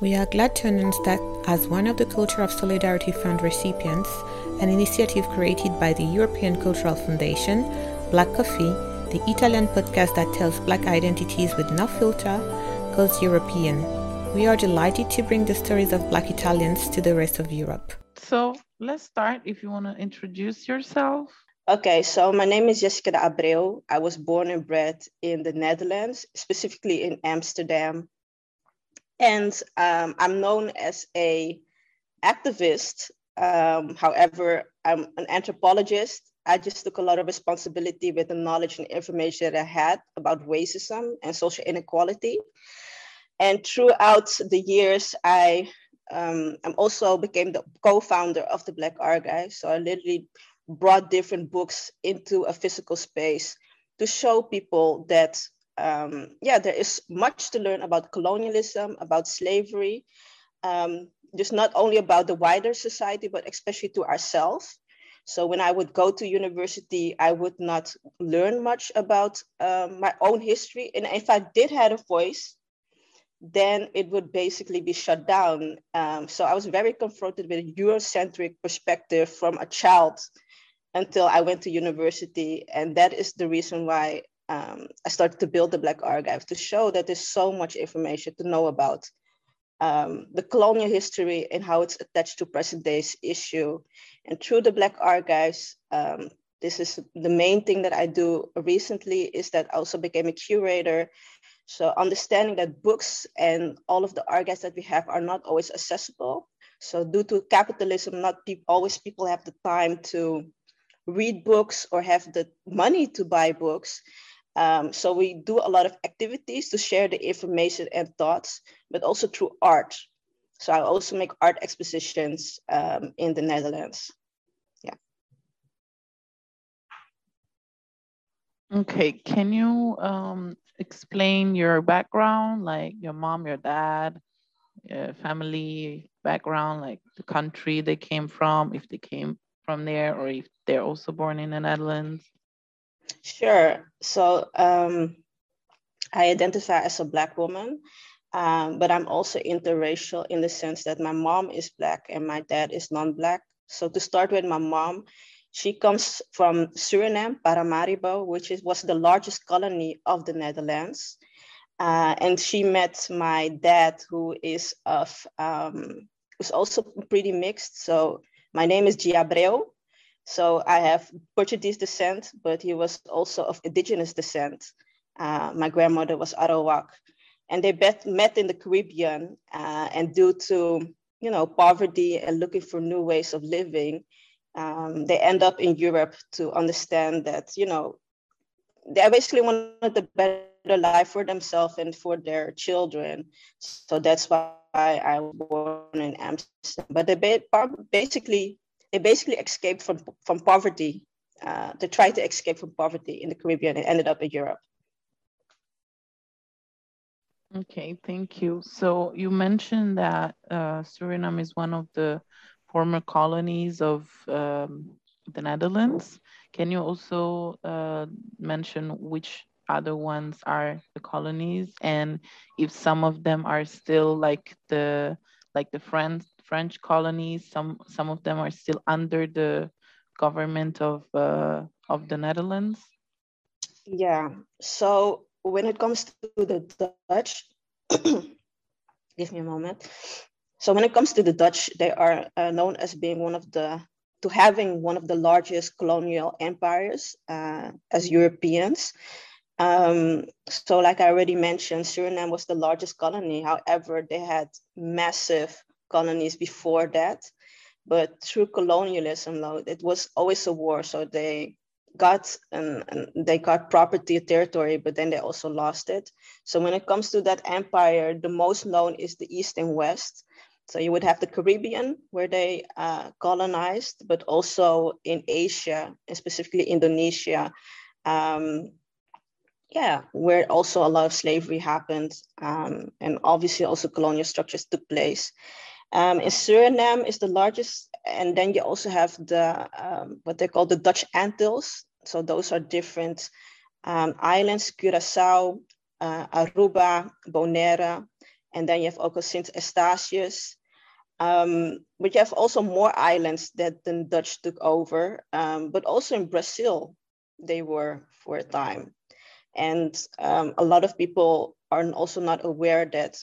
We are glad to announce that, as one of the Culture of Solidarity Fund recipients, an initiative created by the European Cultural Foundation, Black Coffee, the Italian podcast that tells Black identities with no filter, goes European. We are delighted to bring the stories of Black Italians to the rest of Europe. So let's start if you want to introduce yourself. Okay, so my name is Jessica de Abreu. I was born and bred in the Netherlands, specifically in Amsterdam. And um, I'm known as a activist. Um, however, I'm an anthropologist. I just took a lot of responsibility with the knowledge and information that I had about racism and social inequality. And throughout the years, I um, I'm also became the co-founder of the Black Archive. So I literally brought different books into a physical space to show people that um, yeah there is much to learn about colonialism about slavery um, just not only about the wider society but especially to ourselves. So when i would go to university i would not learn much about um, my own history. And if i did have a voice then it would basically be shut down. Um, so i was very confronted with a eurocentric perspective from a child until I went to university. And that is the reason why um, I started to build the Black Archive to show that there's so much information to know about um, the colonial history and how it's attached to present day's issue. And through the Black Archives, um, this is the main thing that I do recently is that I also became a curator. So understanding that books and all of the archives that we have are not always accessible. So due to capitalism, not pe- always people have the time to read books or have the money to buy books. Um, so we do a lot of activities to share the information and thoughts, but also through art. So I also make art expositions um, in the Netherlands. Yeah. Okay, can you um, explain your background, like your mom, your dad, your family background, like the country they came from, if they came from there or if they're also born in the Netherlands? Sure. So um, I identify as a Black woman, um, but I'm also interracial in the sense that my mom is Black and my dad is non Black. So to start with, my mom, she comes from Suriname, Paramaribo, which is, was the largest colony of the Netherlands. Uh, and she met my dad, who is of um, who's also pretty mixed. So my name is Gia. So I have Portuguese descent, but he was also of indigenous descent. Uh, my grandmother was Arawak. And they bet, met in the Caribbean uh, and due to, you know, poverty and looking for new ways of living, um, they end up in Europe to understand that, you know, they basically wanted the better life for themselves and for their children. So that's why I was born in Amsterdam. But they basically they basically escaped from from poverty. Uh, they tried to escape from poverty in the Caribbean and ended up in Europe. Okay, thank you. So you mentioned that uh, Suriname is one of the former colonies of um, the Netherlands. Can you also uh, mention which other ones are the colonies and if some of them are still like the like the French French colonies some some of them are still under the government of uh, of the Netherlands yeah so when it comes to the Dutch give me a moment so when it comes to the Dutch they are uh, known as being one of the to having one of the largest colonial empires uh, as Europeans. Um, so, like I already mentioned, Suriname was the largest colony. However, they had massive colonies before that. But through colonialism, though, it was always a war. So they got and, they got property territory, but then they also lost it. So when it comes to that empire, the most known is the East and West. So you would have the Caribbean where they uh, colonized, but also in Asia, and specifically Indonesia. Um, yeah, where also a lot of slavery happened, um, and obviously also colonial structures took place. Um, in Suriname is the largest, and then you also have the um, what they call the Dutch Antilles. So those are different um, islands: Curacao, uh, Aruba, Bonaire, And then you have also Sint Eustatius. Um, but you have also more islands that the Dutch took over, um, but also in Brazil, they were for a time. And um, a lot of people are also not aware that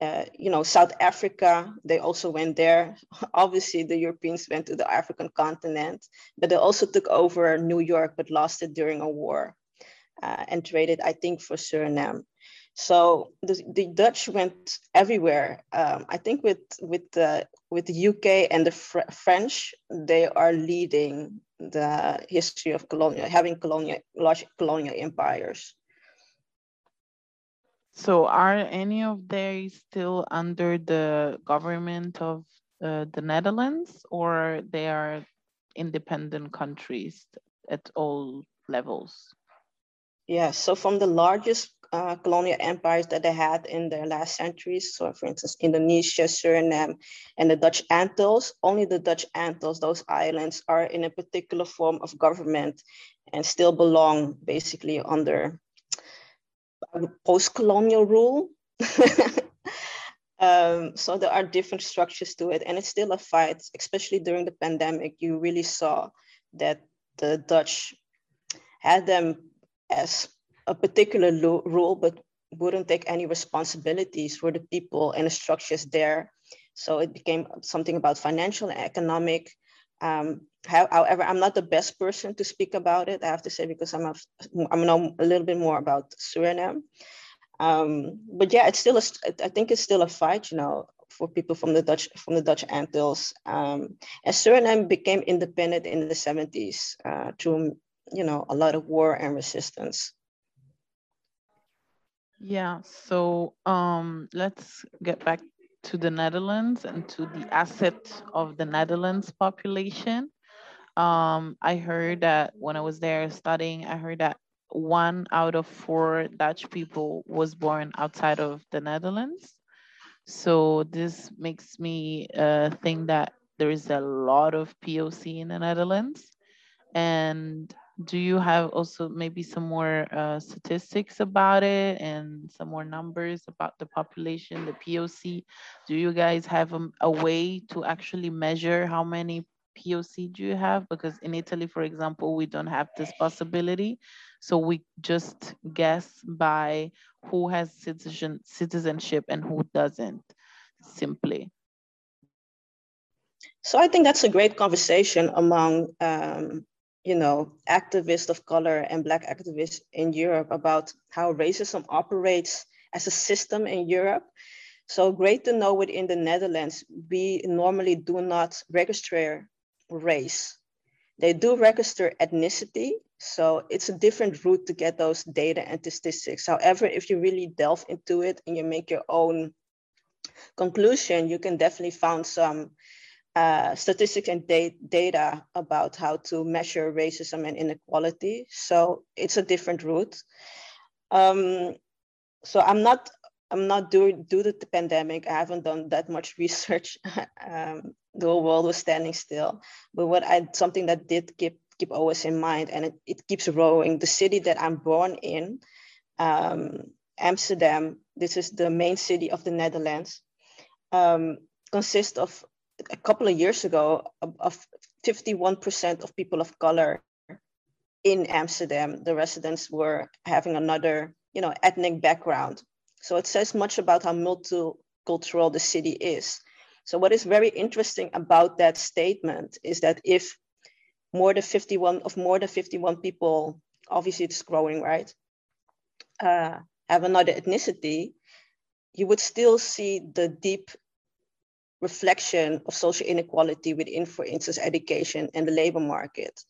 uh, you know, South Africa, they also went there. Obviously, the Europeans went to the African continent, but they also took over New York, but lost it during a war uh, and traded, I think, for Suriname. So the, the Dutch went everywhere. Um, I think with with the with the UK and the Fr- French, they are leading the history of colonial, having colonial large colonial empires. So are any of they still under the government of uh, the Netherlands or they are independent countries at all levels? Yeah, so from the largest uh, colonial empires that they had in their last centuries, so for instance, Indonesia, Suriname, and the Dutch Antilles, only the Dutch Antilles, those islands are in a particular form of government and still belong basically under post-colonial rule. um, so there are different structures to it, and it's still a fight. Especially during the pandemic, you really saw that the Dutch had them as a particular lo- rule, but wouldn't take any responsibilities for the people and the structures there. So it became something about financial and economic. Um, however, I'm not the best person to speak about it, I have to say, because I'm a, I'm know a little bit more about Suriname. Um, but yeah, it's still a, I think it's still a fight, you know, for people from the Dutch from the Dutch Antilles. Um, and Suriname became independent in the 70s uh, through, you know, a lot of war and resistance. Yeah, so um, let's get back to the Netherlands and to the asset of the Netherlands population. Um, I heard that when I was there studying, I heard that one out of four Dutch people was born outside of the Netherlands. So this makes me uh, think that there is a lot of POC in the Netherlands. And do you have also maybe some more uh, statistics about it and some more numbers about the population, the POC? Do you guys have a, a way to actually measure how many POC do you have? Because in Italy, for example, we don't have this possibility. So we just guess by who has citizen, citizenship and who doesn't, simply. So I think that's a great conversation among, um, you know, activists of color and Black activists in Europe about how racism operates as a system in Europe. So great to know within the Netherlands, we normally do not register race. They do register ethnicity, so it's a different route to get those data and statistics. However, if you really delve into it and you make your own conclusion, you can definitely find some uh, statistics and da data about how to measure racism and inequality. So it's a different route. Um, so I'm not I'm not doing due to the pandemic. I haven't done that much research. um, the whole world was standing still. But what I something that did keep keep always in mind, and it, it keeps growing. The city that I'm born in, um, Amsterdam. This is the main city of the Netherlands. Um, consists of a couple of years ago of, of 51% of people of color in Amsterdam. The residents were having another, you know, ethnic background so it says much about how multicultural the city is. So what is very interesting about that statement is that if more than 51 of more than 51 people, obviously it's growing, right? Uh, have another ethnicity, you would still see the deep reflection of social inequality within, for instance, education and the labor market.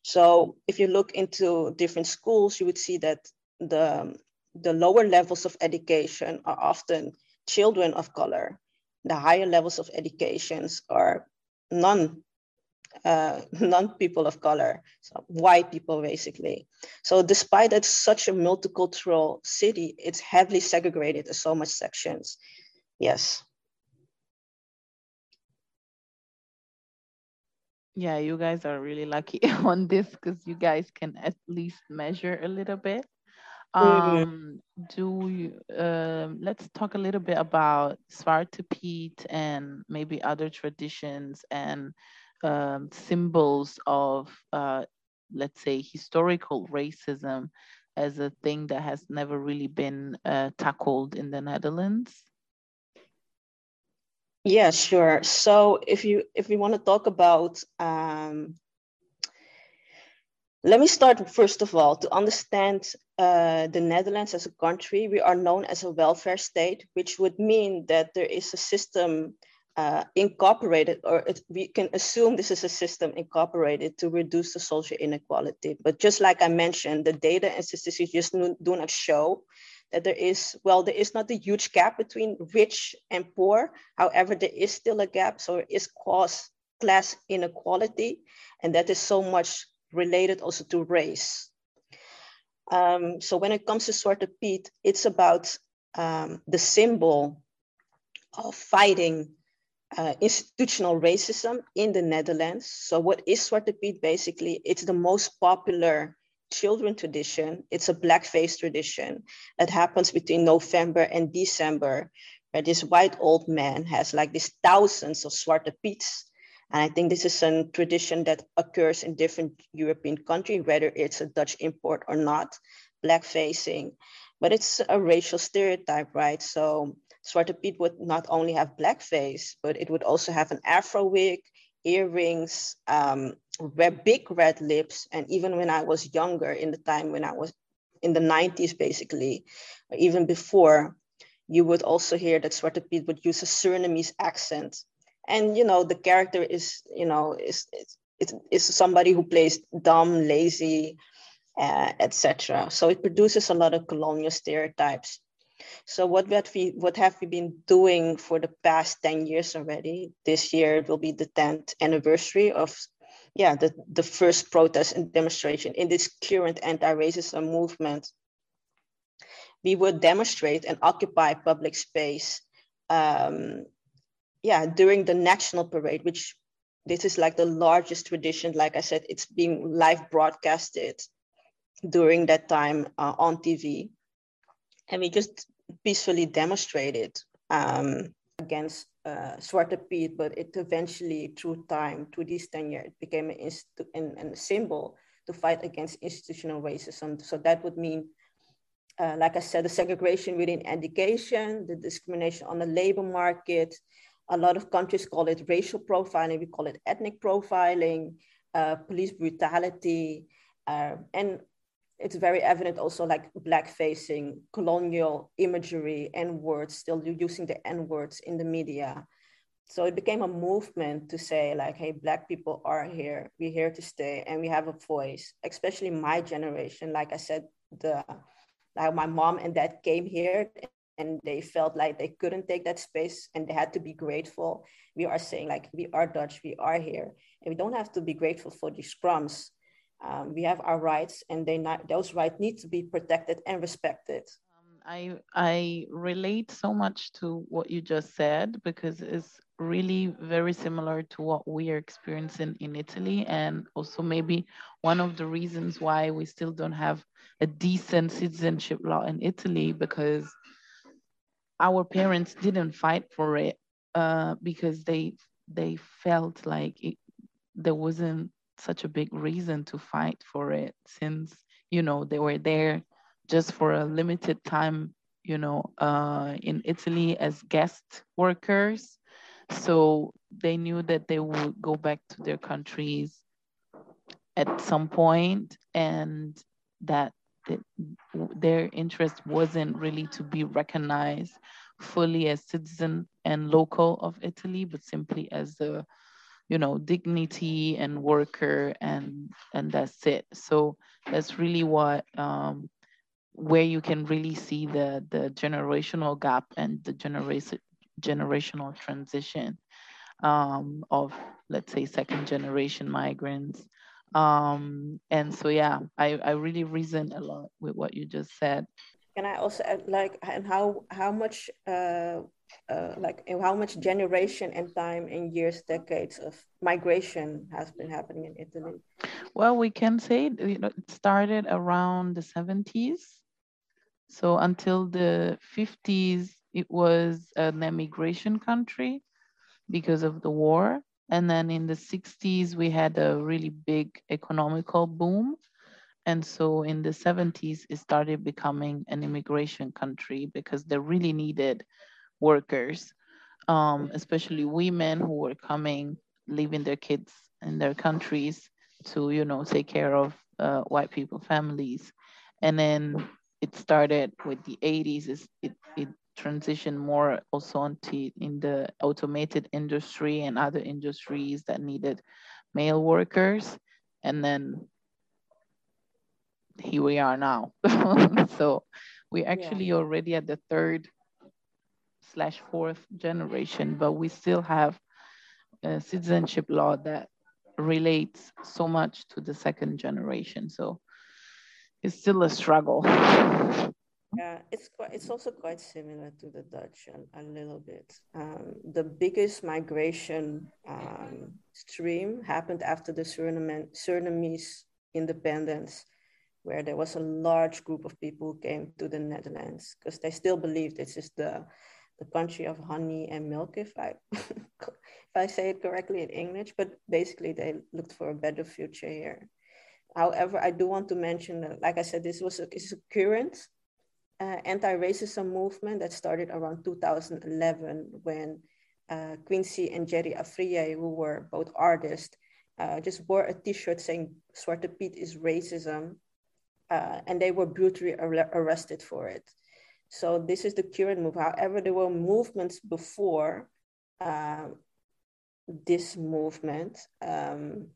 So if you look into different schools, you would see that the the lower levels of education are often children of color. The higher levels of educations are non uh, non people of color, so white people basically. So despite it's such a multicultural city, it's heavily segregated in so much sections. Yes. Yeah, you guys are really lucky on this because you guys can at least measure a little bit. Mm-hmm. Um, do you, uh, let's talk a little bit about Zwarte Piet and maybe other traditions and um, symbols of, uh, let's say, historical racism as a thing that has never really been uh, tackled in the Netherlands? Yeah, sure. So if you if we want to talk about um, let me start first of all to understand uh, the Netherlands as a country. We are known as a welfare state, which would mean that there is a system uh, incorporated, or it, we can assume this is a system incorporated to reduce the social inequality. But just like I mentioned, the data and statistics just do not show that there is, well, there is not a huge gap between rich and poor. However, there is still a gap. So it is cause class inequality. And that is so much related also to race. Um, so when it comes to Zwarte Piet, it's about um, the symbol of fighting uh, institutional racism in the Netherlands. So what is Zwarte Piet basically? It's the most popular children tradition. It's a blackface tradition that happens between November and December, where this white old man has like these thousands of Zwarte Piets. And I think this is a tradition that occurs in different European countries, whether it's a Dutch import or not, blackfacing. But it's a racial stereotype, right? So Zwarte Piet would not only have blackface, but it would also have an afro wig, earrings, um, big red lips. And even when I was younger, in the time when I was in the 90s, basically, even before, you would also hear that Zwarte Piet would use a Surinamese accent. And, you know, the character is, you know, is, is, is, somebody who plays dumb, lazy, uh, etc. So it produces a lot of colonial stereotypes. So what, what, we, what have we been doing for the past 10 years already? This year will be the 10th anniversary of yeah, the, the first protest and demonstration in this current anti-racism movement. We would demonstrate and occupy public space um, yeah, during the national parade, which this is like the largest tradition. Like I said, it's being live broadcasted during that time uh, on TV. And we just peacefully demonstrated um, against uh, Piet, but it eventually, through time, through 10 years, it became an, institu- an, an symbol to fight against institutional racism. So that would mean, uh, like I said, the segregation within education, the discrimination on the labor market. A lot of countries call it racial profiling, we call it ethnic profiling, uh, police brutality, uh, and it's very evident also like black facing colonial imagery and words still using the n words in the media. So it became a movement to say like hey black people are here. We're here to stay and we have a voice especially my generation. Like i said the like my mom and dad came here and they felt like they couldn't take that space and they had to be grateful. We are saying like we are dutch we are here and we don't have to be grateful for these crumbs um, we have our rights and they not, those rights need to be protected and respected. Um, I, I relate so much to what you just said because it's really very similar to what we are experiencing in Italy and also maybe one of the reasons why we still don't have a decent citizenship law in Italy because our parents didn't fight for it uh, because they they felt like it, there wasn't such a big reason to fight for it since you know they were there just for a limited time you know uh, in italy as guest workers. So they knew that they would go back to their countries at some point and that their interest wasn't really to be recognized fully as citizen and local of italy but simply as the you know dignity and worker and and that's it. So that's really what um, where you can really see the the generational gap and the generation generational transition um, of let's say second generation migrants um, and so yeah I, I really reason a lot with what you just said can i also add like and how how much uh, uh, like how much generation and time and years, decades of migration has been happening in Italy? Well, we can say you know it started around the 70s So until the 50s, it was an emigration country because of the war. And then in the 60s, we had a really big economical boom. And so in the 70s, it started becoming an immigration country because they really needed workers, um, especially women who were coming, leaving their kids in their countries to, you know, take care of uh, white people families. And then it started with the 80s, it, it transition more also onto in the automated industry and other industries that needed male workers. And then here we are now. so we're actually yeah. already at the third slash fourth generation, but we still have a citizenship law that relates so much to the second generation. So it's still a struggle. Yeah, it's quite, it's also quite similar to the Dutch a, a little bit. Um, the biggest migration um, stream happened after the Suriname, Surinamese independence, where there was a large group of people who came to the Netherlands because they still believe this is the the country of honey and milk, if I if I say it correctly in English. But basically, they looked for a better future here. However, I do want to mention that, like I said, this was a, it's a current uh, anti-racism movement that started around 2011 when uh, Quinsy and Jerry Afriyie, who were both artists, uh, just wore a t-shirt saying Zwarte Piet is racism. Uh, and they were brutally ar- arrested for it. So this is the current move. However, there were movements before uh, this movement. Um,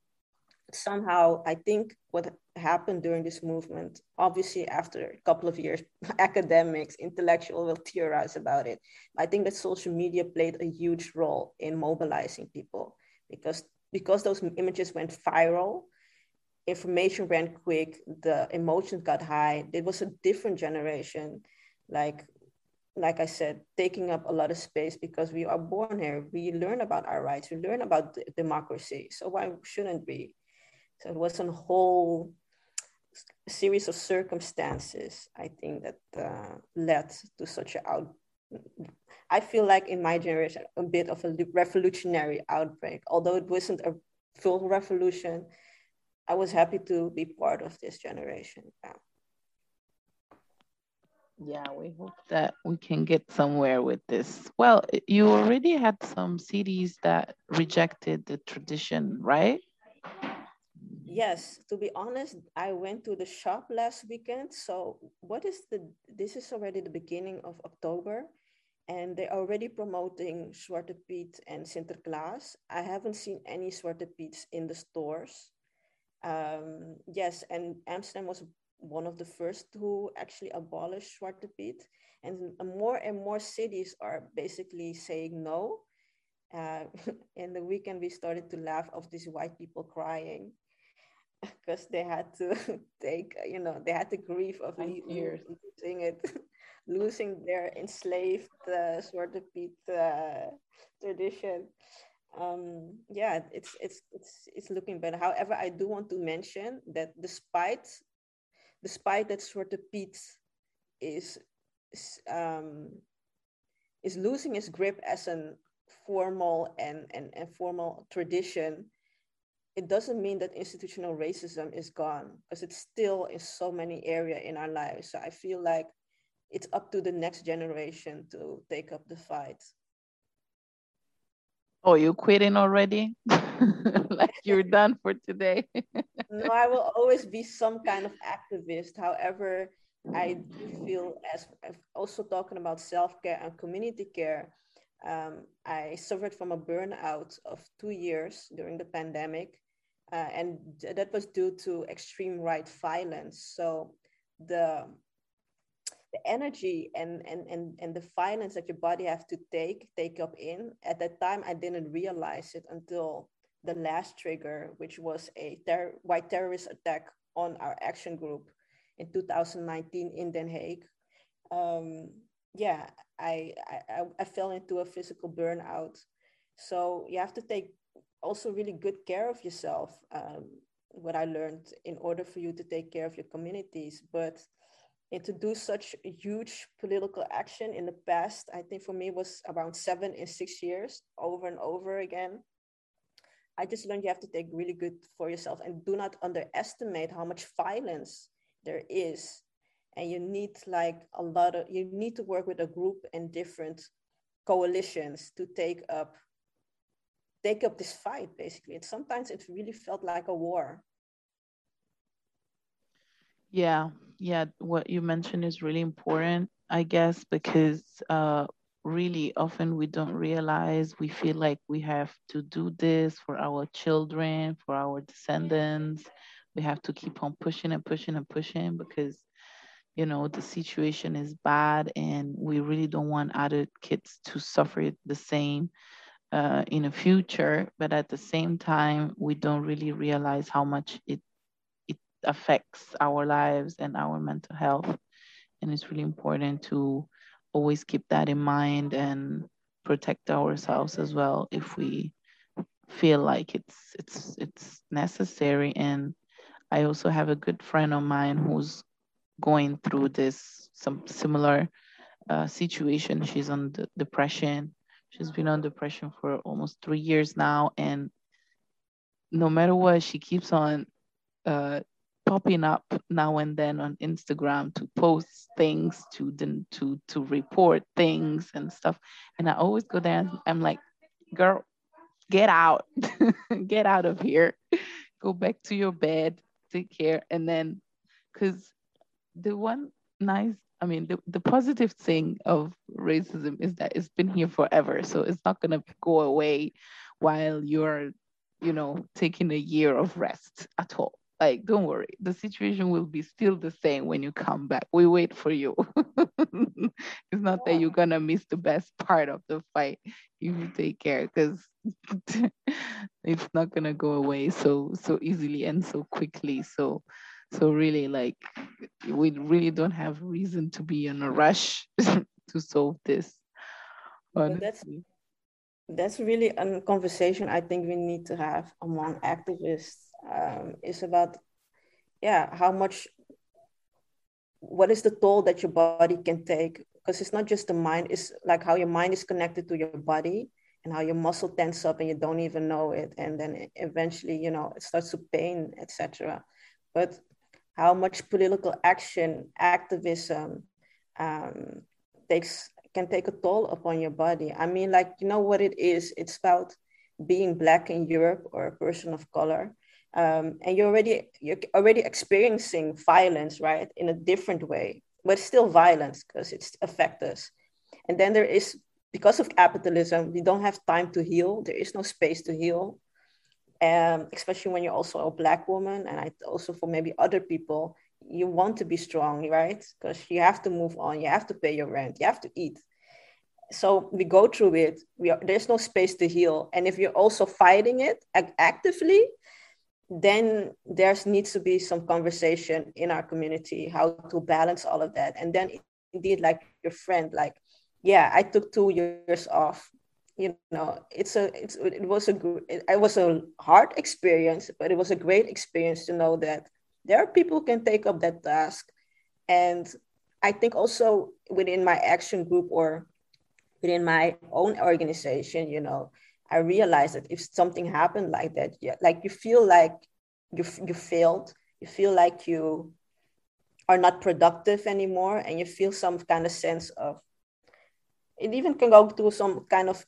somehow, I think what happened during this movement, obviously after a couple of years, academics, intellectuals will theorize about it. I think that social media played a huge role in mobilizing people because because those images went viral, information ran quick, the emotions got high. It was a different generation like like I said, taking up a lot of space because we are born here. We learn about our rights. We learn about democracy. So why shouldn't we? So it was a whole series of circumstances, I think, that uh, led to such a out. I feel like in my generation, a bit of a revolutionary outbreak. Although it wasn't a full revolution, I was happy to be part of this generation. Yeah yeah we hope that we can get somewhere with this well you already had some cities that rejected the tradition right yes to be honest i went to the shop last weekend so what is the this is already the beginning of october and they're already promoting Zwarte Piet and Sinterklaas. I haven't seen any Zwarte Piets in the stores. Um, yes, and Amsterdam was one of the first who actually abolished Zwarte Piet. And more and more cities are basically saying no. Uh, in the weekend, we started to laugh of these white people crying because they had to take, you know, they had to grieve of losing it, losing their enslaved uh, of Piet uh, tradition. Um, yeah, it's it's it's it's looking better. However, I do want to mention that despite despite that Zwarte Piet is is, um, is losing its grip as a formal and, and, and formal tradition, it doesn't mean that institutional racism is gone because it's still in so many area in our lives. So I feel like it's up to the next generation to take up the fight. Oh, you quitting already? like you're done for today? no, I will always be some kind of activist. However, I feel as also talking about self-care and community care. Um, I suffered from a burnout of two years during the pandemic, uh, and that was due to extreme right violence. So the the energy and, and, and, and the violence that your body has to take, take up in. At that time, I didn't realize it until the last trigger, which was a ter- white terrorist attack on our action group in 2019 in Den Haag. Um, yeah, I, I, I fell into a physical burnout. So you have to take also really good care of yourself. Um, what I learned in order for you to take care of your communities. But and to do such huge political action in the past, I think for me was around seven and six years over and over again. I just learned you have to take really good for yourself and do not underestimate how much violence there is. And you need like a lot of, you need to work with a group and different coalitions to take up take up this fight basically. And sometimes it really felt like a war. Yeah yeah what you mentioned is really important i guess because uh really often we don't realize we feel like we have to do this for our children for our descendants. We have to keep on pushing and pushing and pushing because you know the situation is bad and we really don't want other kids to suffer the same uh, in the future but at the same time we don't really realize how much it it affects our lives and our mental health and it's really important to always keep that in mind and protect ourselves as well if we feel like it's it's it's necessary and i also have a good friend of mine who's going through this some similar uh, situation. She's on the depression. She's been on depression for almost three years now, and no matter what, she keeps on uh, popping up now and then on Instagram to post things, to to to report things and stuff. And I always go there and I'm like, girl, get out, get out of here, go back to your bed, take care, and then because the one nice I mean, the, the positive thing of racism is that it's been here forever. So it's not going to go away while you're, you know, taking a year of rest at all. Like, don't worry, the situation will be still the same when you come back. We wait for you. it's not that you're going to miss the best part of the fight if you take care, because it's not going to go away so so easily and so quickly. So, so really, like, we really don't have reason to be in a rush to solve this. That's that's really a conversation I think we need to have among activists. Um, is about, yeah, how much. What is the toll that your body can take? Because it's not just the mind; it's like how your mind is connected to your body and how your muscle tense up and you don't even know it, and then eventually, you know, it starts to pain, etc. But how much political action, activism um, takes can take a toll upon your body. I mean, like you know what it is. It's about being black in Europe or a person of color, um, and you're already you're already experiencing violence, right, in a different way, but still violence because it's affect us. And then there is because of capitalism, we don't have time to heal. There is no space to heal um, especially when you're also a black woman and I also for maybe other people you want to be strong right? Because you have to move on you have to pay your rent you have to eat. So we go through it we are, there's no space to heal. And if you're also fighting it actively then there needs to be some conversation in our community how to balance all of that. And then indeed like your friend like yeah i took two years off you know it's a it's it was a good it was a hard experience but it was a great experience to know that there are people who can take up that task. And i think also within my action group or within my own organization you know i realized that if something happened like that yeah like you feel like you you failed you feel like you are not productive anymore and you feel some kind of sense of it even can go to some kind of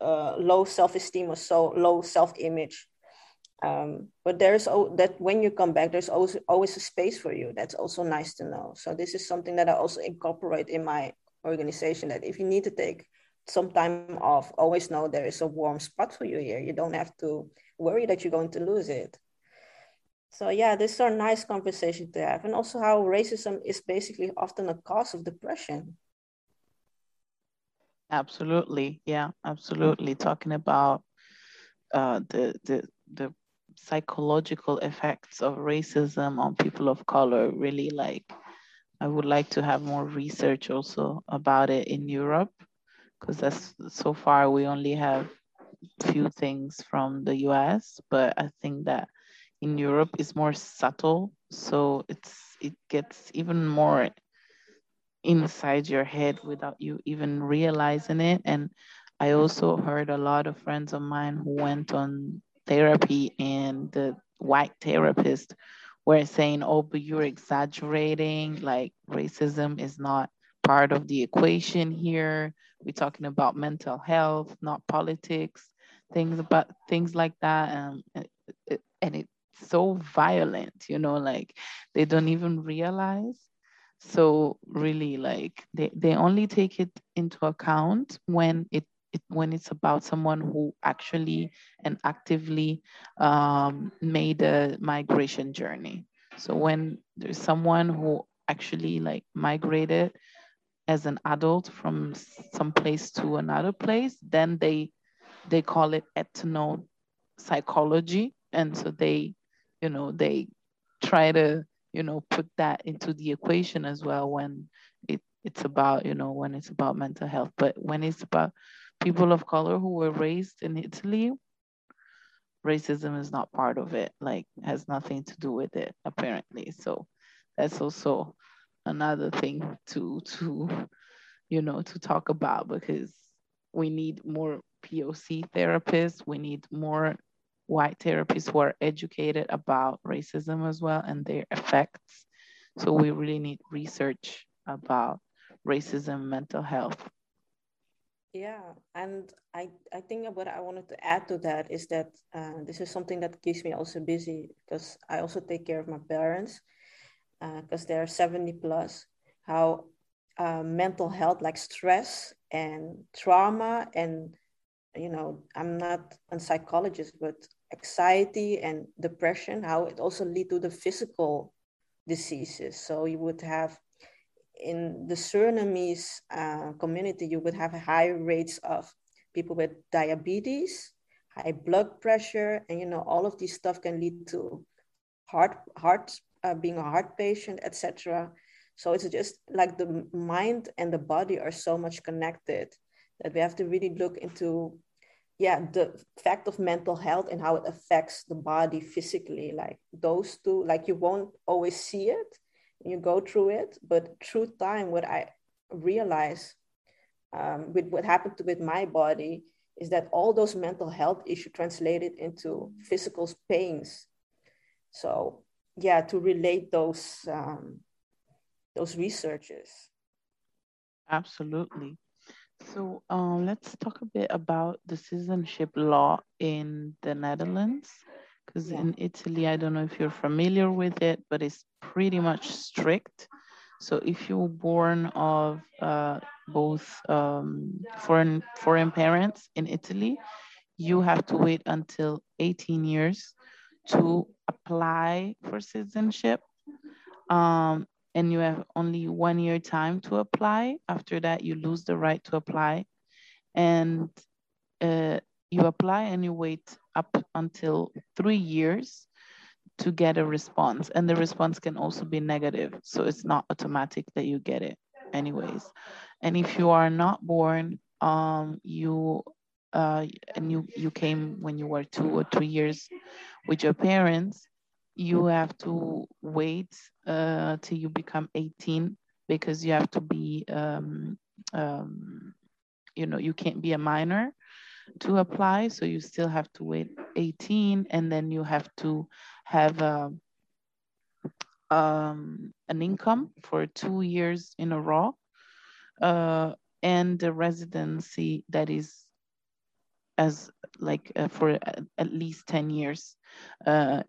uh, low self-esteem or so low self-image. Um, but there's that when you come back there's always always a space for you. That's also nice to know. So this is something that i also incorporate in my organization that if you need to take some time off always know there is a warm spot for you here. You don't have to worry that you're going to lose it. So yeah this is a nice conversation to have. And also how racism is basically often a cause of depression Absolutely. Yeah, absolutely. Talking about uh, the, the, the psychological effects of racism on people of color, really like, I would like to have more research also about it in Europe, because that's so far we only have few things from the US, but I think that in Europe it's more subtle. so it's it gets even more inside your head without you even realizing it. And i also heard a lot of friends of mine who went on therapy and the white therapist were saying oh but you're exaggerating like racism is not part of the equation here. We're talking about mental health not politics things about things like that. Um, and it's so violent you know like they don't even realize so really like they, they only take it into account when it, it when it's about someone who actually and actively um, made a migration journey. So when there's someone who actually like migrated as an adult from some place to another place then they they call it ethno psychology and so they you know they try to you know put that into the equation as well when it, it's about you know when it's about mental health. But when it's about people of color who were raised in italy racism is not part of it like has nothing to do with it apparently. So that's also another thing to to you know to talk about because we need more poc therapists. We need more white therapists who are educated about racism as well and their effects. So we really need research about racism, mental health. Yeah, and I, I think what I wanted to add to that is that uh, this is something that keeps me also busy because I also take care of my parents because uh, they're 70 plus. How uh, mental health, like stress and trauma and you know, I'm not a psychologist, but anxiety and depression, how it also lead to the physical diseases. So you would have in the Surinamese uh, community, you would have high rates of people with diabetes, high blood pressure, and you know all of these stuff can lead to heart heart uh, being a heart patient, etc. So it's just like the mind and the body are so much connected that we have to really look into yeah the fact of mental health and how it affects the body physically like those two like you won't always see it you go through it but through time what i realize um, with what happened to, with my body is that all those mental health issues translated into physical pains. So yeah to relate those um, those researches. Absolutely so um, let's talk a bit about the citizenship law in the Netherlands. Because yeah. in Italy, I don't know if you're familiar with it, but it's pretty much strict. So if you're born of uh, both um, foreign foreign parents in Italy, you have to wait until 18 years to apply for citizenship. Um, and you have only one year time to apply. After that, you lose the right to apply. And uh, you apply and you wait up until three years to get a response. And the response can also be negative. So it's not automatic that you get it anyways. And if you are not born, um, you uh, and you, you came when you were two or three years with your parents, you have to wait uh, till you become 18 because you have to be, um, um, you know, you can't be a minor to apply. So you still have to wait 18 and then you have to have a, uh, um, an income for two years in a row uh, and a residency that is as like uh, for at least 10 years uh,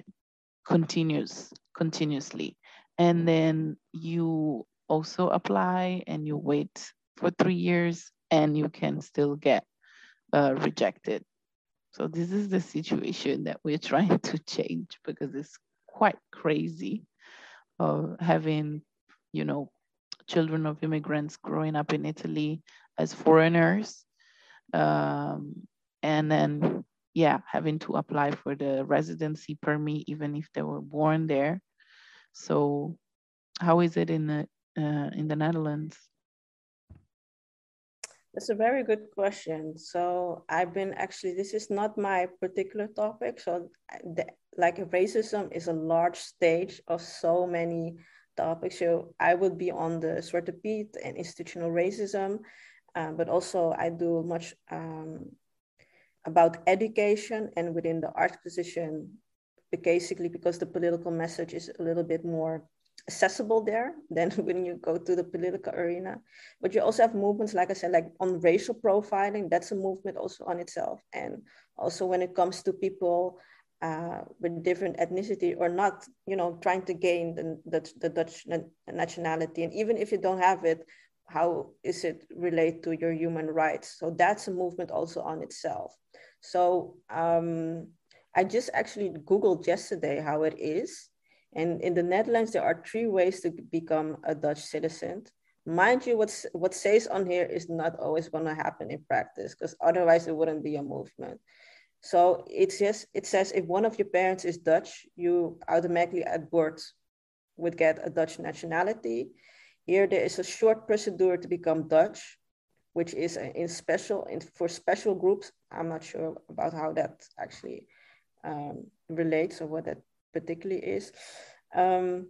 continues continuously. And then you also apply and you wait for three years and you can still get uh, rejected. So this is the situation that we're trying to change because it's quite crazy of having you know children of immigrants growing up in italy as foreigners um, and then yeah, having to apply for the residency permit even if they were born there. So, how is it in the uh, in the Netherlands? That's a very good question. So I've been actually, this is not my particular topic. So the, like racism is a large stage of so many topics. So I would be on the Zwarte Piet and institutional racism, um, but also I do much um, about education and within the art position, basically because the political message is a little bit more accessible there than when you go to the political arena. But you also have movements, like I said, like on racial profiling, that's a movement also on itself. And also when it comes to people uh, with different ethnicity or not, you know, trying to gain the, the, the Dutch nationality. And even if you don't have it, how is it relate to your human rights? So that's a movement also on itself. So um, I just actually Googled yesterday how it is. And in the Netherlands, there are three ways to become a Dutch citizen. Mind you, what's, what says on here is not always going to happen in practice because otherwise it wouldn't be a movement. So it's just, it says if one of your parents is Dutch, you automatically at birth would get a Dutch nationality. Here there is a short procedure to become Dutch, which is in special in, for special groups. I'm not sure about how that actually um, relates or what that particularly is. Um,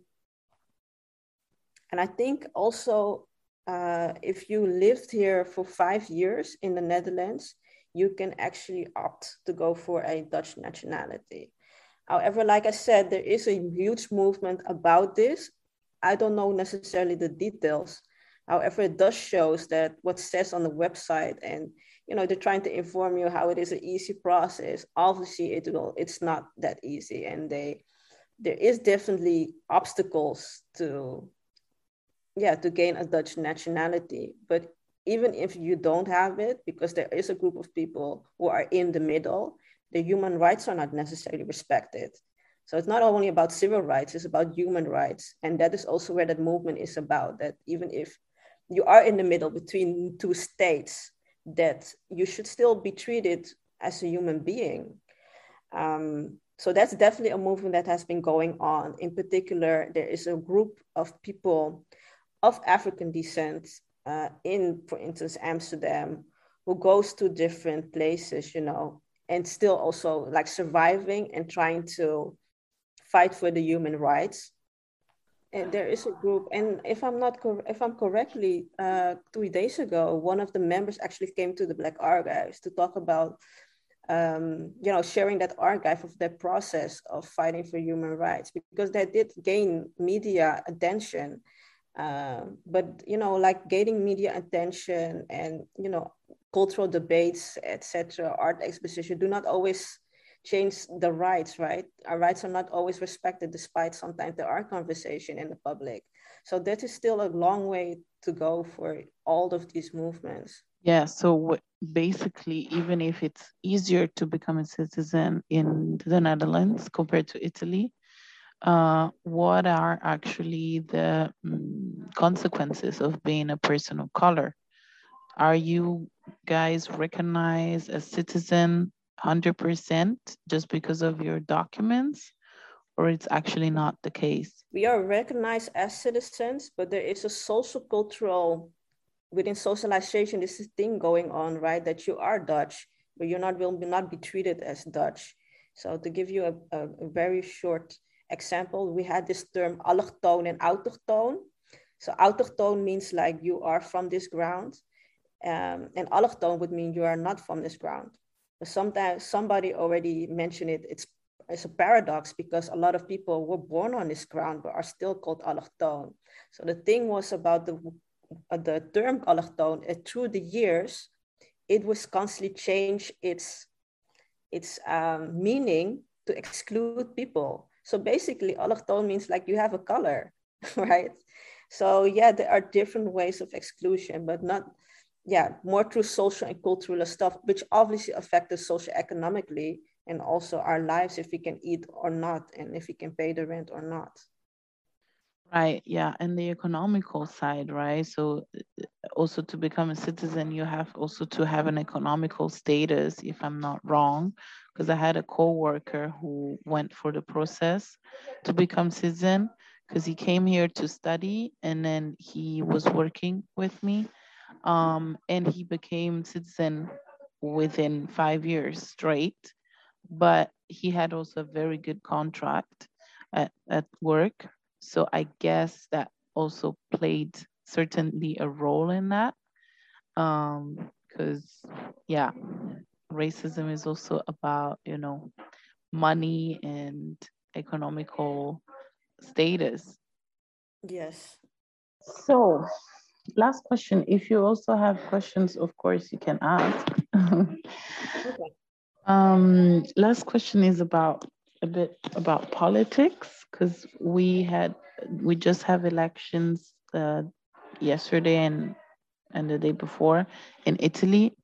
and I think also uh, if you lived here for five years in the Netherlands, you can actually opt to go for a Dutch nationality. However, like I said, there is a huge movement about this. I don't know necessarily the details. However, it does shows that what says on the website and you know they're trying to inform you how it is an easy process. Obviously, it will it's not that easy, and they there is definitely obstacles to yeah to gain a dutch nationality. But even if you don't have it because there is a group of people who are in the middle the human rights are not necessarily respected. So it's not only about civil rights it's about human rights. And that is also where that movement is about that even if you are in the middle between two states that you should still be treated as a human being um, so that's definitely a movement that has been going on. In particular, there is a group of people of African descent uh, in, for instance, Amsterdam, who goes to different places, you know, and still also like surviving and trying to fight for the human rights. There is a group, and if I'm not cor- if I'm correctly, uh, two days ago, one of the members actually came to the Black Archives to talk about um, you know, sharing that archive of their process of fighting for human rights because they did gain media attention. Uh, but you know, like gaining media attention and you know, cultural debates, etc., art exposition do not always change the rights. Right, our rights are not always respected, despite sometimes there are conversation in the public. So that is still a long way to go for all of these movements. Yeah, so basically, even if it's easier to become a citizen in the Netherlands compared to Italy, uh, what are actually the um, consequences of being a person of color? Are you guys recognized as citizen 100% just because of your documents? Or it's actually not the case? We are recognized as citizens, but there is a social cultural within socialization, this is thing going on, right? That you are Dutch, but you're not will not be treated as Dutch. So to give you a, a, very short example, we had this term allochtoon and autochtoon. So autochtoon means like you are from this ground, um, and allochtoon would mean you are not from this ground. Sometimes somebody already mentioned it. It's it's a paradox because a lot of people were born on this ground but are still called allochtoon. So the thing was about the uh, the term allochtoon, uh, through the years, it was constantly changed its, its um, meaning to exclude people. So basically, allochtoon means like you have a color, right? So yeah, there are different ways of exclusion, but not, yeah, more through social and cultural stuff, which obviously affect us socio-economically and also our lives if we can eat or not, and if we can pay the rent or not. Right, yeah, and the economical side, right? So also to become a citizen, you have also to have an economical status, if I'm not wrong, because I had a co-worker who went for the process to become citizen because he came here to study and then he was working with me um, and he became citizen within five years straight but he had also a very good contract at, at work. So I guess that also played certainly a role in that. Um, because yeah, racism is also about, you know, money and economical status. Yes. So last question. If you also have questions, of course you can ask. okay. Um, last question is about a bit about politics because we had we just have elections uh, yesterday and and the day before in Italy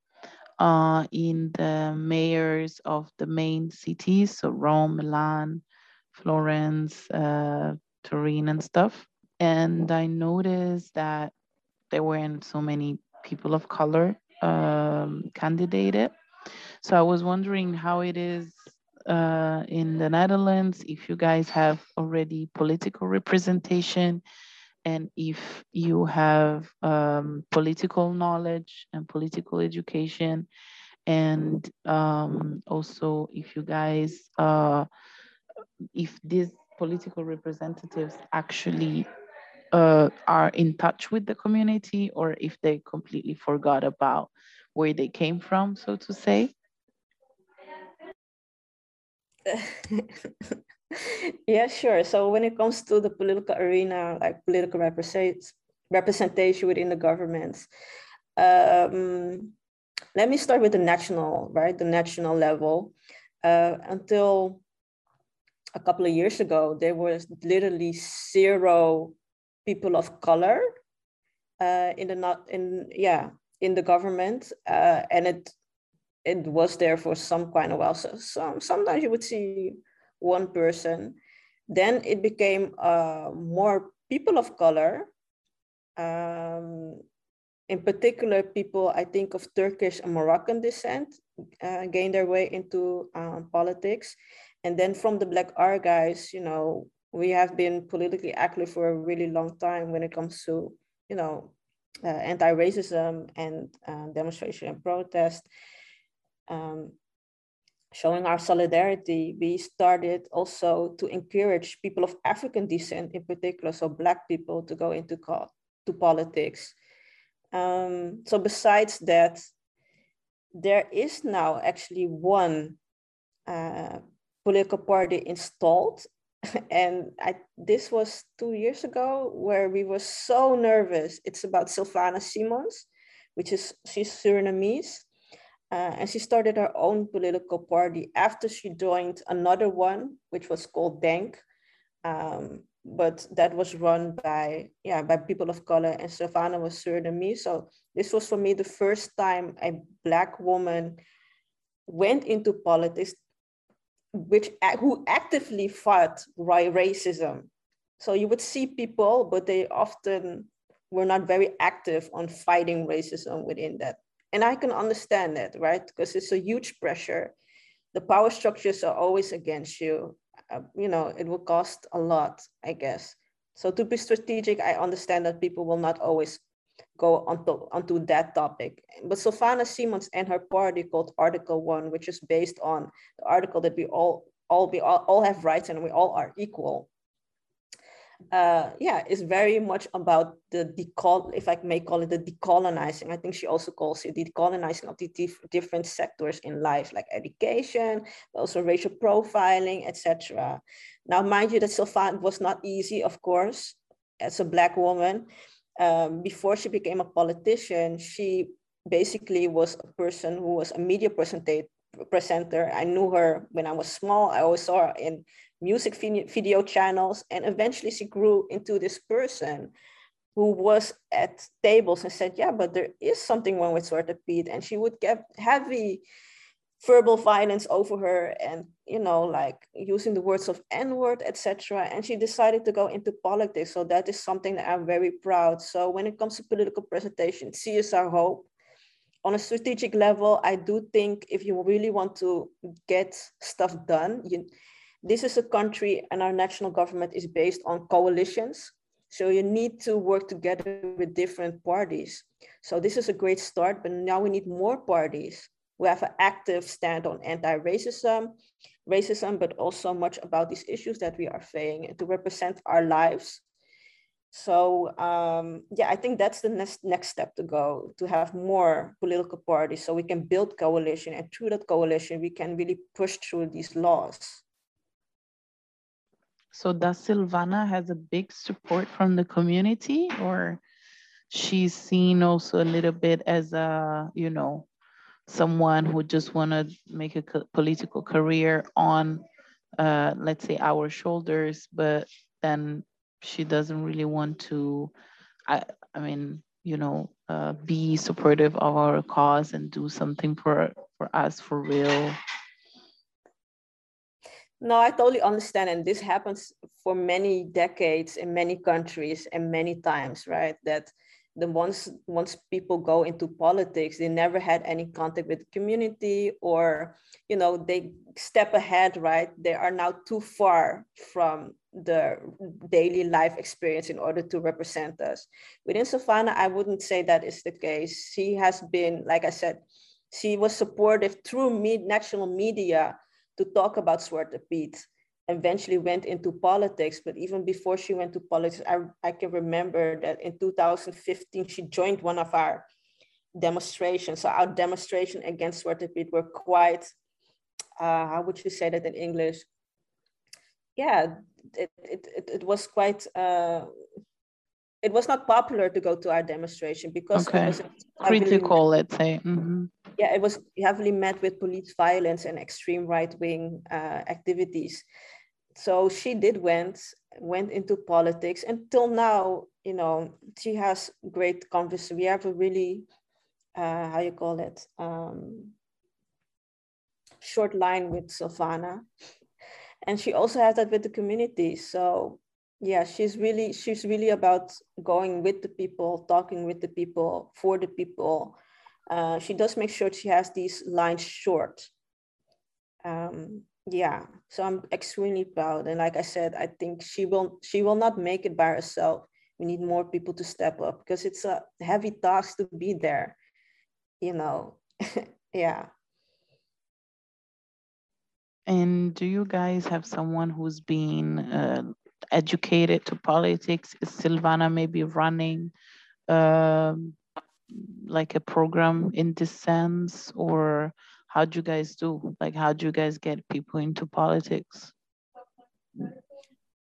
uh, in the mayors of the main cities, so Rome, Milan, Florence, uh, Turin, and stuff. And I noticed that there weren't so many people of color um, candidated. So I was wondering how it is uh, in the Netherlands, if you guys have already political representation and if you have um, political knowledge and political education and um, also if you guys uh, if these political representatives actually uh, are in touch with the community or if they completely forgot about where they came from so to say yeah, sure. So when it comes to the political arena, like political represent representation within the governments, um, let me start with the national, right? The national level. Uh, until a couple of years ago, there was literally zero people of color uh, in the not in yeah in the government, uh, and it it was there for some kind of while. So some sometimes you would see one person. Then it became uh, more people of color. Um, in particular, people I think of Turkish and Moroccan descent uh, gained their way into um, politics. And then from the Black Archives, you know, we have been politically active for a really long time when it comes to, you know, uh, anti-racism and uh, demonstration and protest. Um, showing our solidarity, we started also to encourage people of African descent in particular, so Black people to go into to politics. Um, so besides that, there is now actually one uh, political party installed. and I, this was two years ago where we were so nervous. It's about Sylvana Simons, which is, she's Surinamese. Uh, and she started her own political party after she joined another one, which was called DENK. Um, but that was run by yeah by people of color and Sylvana was Surinamese. So this was for me the first time a black woman went into politics, which who actively fought racism. So you would see people, but they often were not very active on fighting racism within that and I can understand that, right? Because it's a huge pressure. The power structures are always against you. Uh, you know, it will cost a lot, I guess. So to be strategic, I understand that people will not always go onto, onto that topic. But Sylvana Simons and her party called Article One, which is based on the article that we all all we all, all have rights and we all are equal uh, yeah, is very much about the decol, if I may call it the decolonizing. I think she also calls it the decolonizing of the dif different sectors in life, like education, also racial profiling, etc. Now, mind you, that Sylvana was not easy, of course, as a black woman. Um, before she became a politician, she basically was a person who was a media presenter. I knew her when I was small. I always saw her in music video channels. And eventually she grew into this person who was at tables and said, yeah, but there is something wrong with Zwarte Piet. And she would get heavy verbal violence over her and, you know, like using the words of N-word, etc. And she decided to go into politics. So that is something that I'm very proud. So when it comes to political presentation, CSR Hope, on a strategic level, I do think if you really want to get stuff done, you, this is a country and our national government is based on coalitions. So you need to work together with different parties. So this is a great start, but now we need more parties who have an active stand on anti-racism, racism, but also much about these issues that we are facing and to represent our lives. So um, yeah, I think that's the next next step to go to have more political parties so we can build coalition and through that coalition we can really push through these laws. So does Sylvana has a big support from the community or she's seen also a little bit as a, you know, someone who just want to make a political career on, uh, let's say, our shoulders, but then she doesn't really want to, I, I mean, you know, uh, be supportive of our cause and do something for for us for real. No, I totally understand, and this happens for many decades in many countries and many times, right? That the once once people go into politics they never had any contact with the community or you know they step ahead right? They are now too far from the daily life experience in order to represent us. Within Sylvana i wouldn't say that is the case. She has been like i said she was supportive through me, national media to talk about Zwarte eventually went into politics. But even before she went to politics, I, I can remember that in 2015, she joined one of our demonstrations. So our demonstration against Piet were quite, uh, how would you say that in English? Yeah, it, it, it, it was quite, uh, it was not popular to go to our demonstration because okay. it was critical, let's say. Mm-hmm. Yeah, it was heavily met with police violence and extreme right wing uh, activities so she did went went into politics until now you know she has great conversation we have a really uh, how you call it um, short line with Sylvana and she also has that with the community so yeah she's really she's really about going with the people talking with the people for the people. Uh, she does make sure she has these lines short. Um, yeah so i'm extremely proud. And like i said i think she will she will not make it by herself. We need more people to step up because it's a heavy task to be there you know? Yeah. And do you guys have someone who's been uh, educated to politics is sylvana maybe running um, like a program in this sense or how do you guys do? Like, how do you guys get people into politics?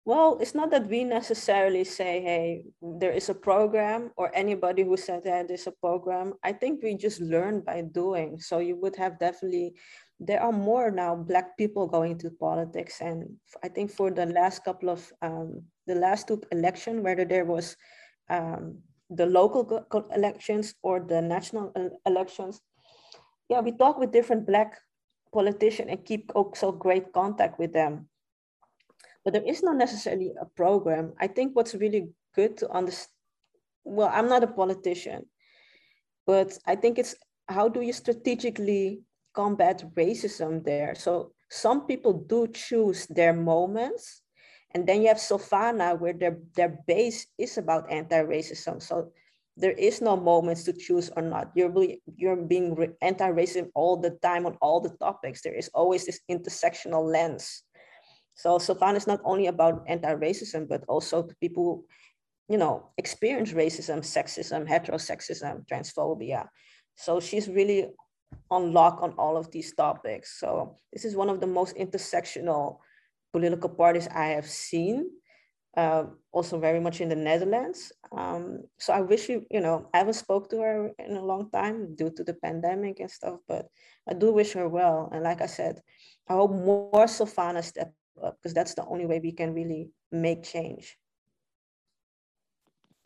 Well, it's not that we necessarily say, hey, there is a program, or anybody who said that there's a program. I think we just learn by doing. So you would have definitely, there are more now Black people going to politics. And I think for the last couple of, um, the last two election, whether there was um, the local elections or the national elections, yeah, we talk with different Black politicians and keep also great contact with them. But there is not necessarily a program. I think what's really good to understand, well, I'm not a politician, but I think it's how do you strategically combat racism there? So some people do choose their moments. And then you have Sylvana, where their, their base is about anti-racism. So there is no moments to choose or not. You're really, you're being anti-racist all the time on all the topics. There is always this intersectional lens. So Sylvana is not only about anti-racism, but also people, who, you know, experience racism, sexism, heterosexism, transphobia. So she's really on lock on all of these topics. So this is one of the most intersectional political parties I have seen uh, also very much in the Netherlands. Um, so I wish you, you know, I haven't spoke to her in a long time due to the pandemic and stuff, but I do wish her well. And like I said, I hope more Sylvana step up because that's the only way we can really make change.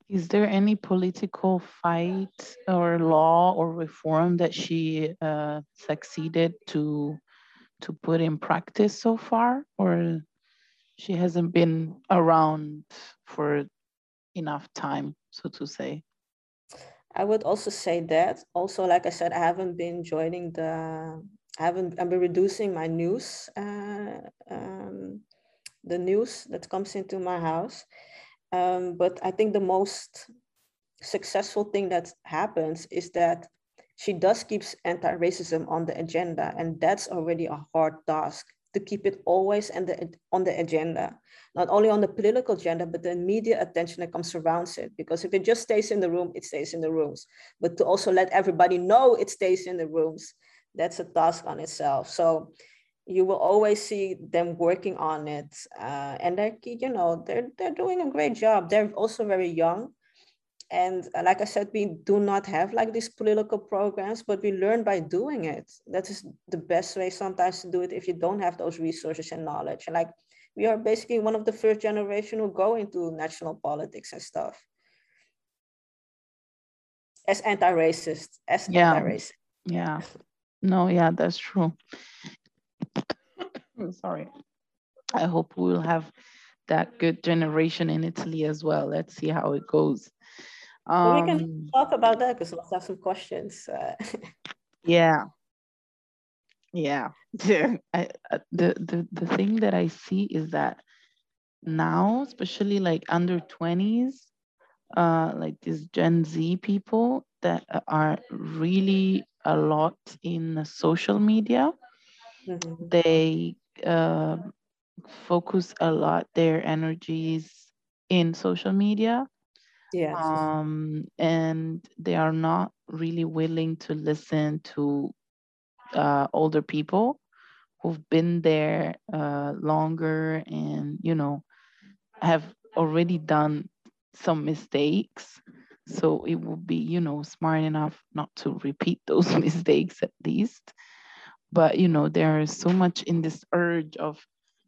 Is there any political fight or law or reform that she uh, succeeded to to put in practice so far, or she hasn't been around for enough time, so to say. I would also say that. Also, like I said, I haven't been joining the. I haven't. I've been reducing my news. Uh, um, the news that comes into my house, um, but I think the most successful thing that happens is that she does keeps anti-racism on the agenda, and that's already a hard task to keep it always and on the agenda, not only on the political agenda, but the media attention that comes around it. Because if it just stays in the room, it stays in the rooms. But to also let everybody know it stays in the rooms, that's a task on itself. So you will always see them working on it, uh, and they're you know they're they're doing a great job. They're also very young, and uh, like I said, we do not have like these political programs, but we learn by doing it. That is the best way sometimes to do it if you don't have those resources and knowledge. And like we are basically one of the first generation who go into national politics and stuff. As anti-racist, as yeah. anti-racist. Yeah. No, yeah, that's true. Sorry. I hope we will have that good generation in Italy as well. Let's see how it goes. Um, we can um, talk about that because let's have some questions. Uh, yeah. Yeah. I, uh, the, the, the thing that I see is that now, especially like under 20s, uh, like these Gen Z people that are really a lot in social media. Mm-hmm. They uh, focus a lot their energies in social media Yes. Um, and they are not really willing to listen to uh, older people who've been there uh, longer and, you know, have already done some mistakes. So it would be, you know, smart enough not to repeat those mistakes at least. But, you know, there is so much in this urge of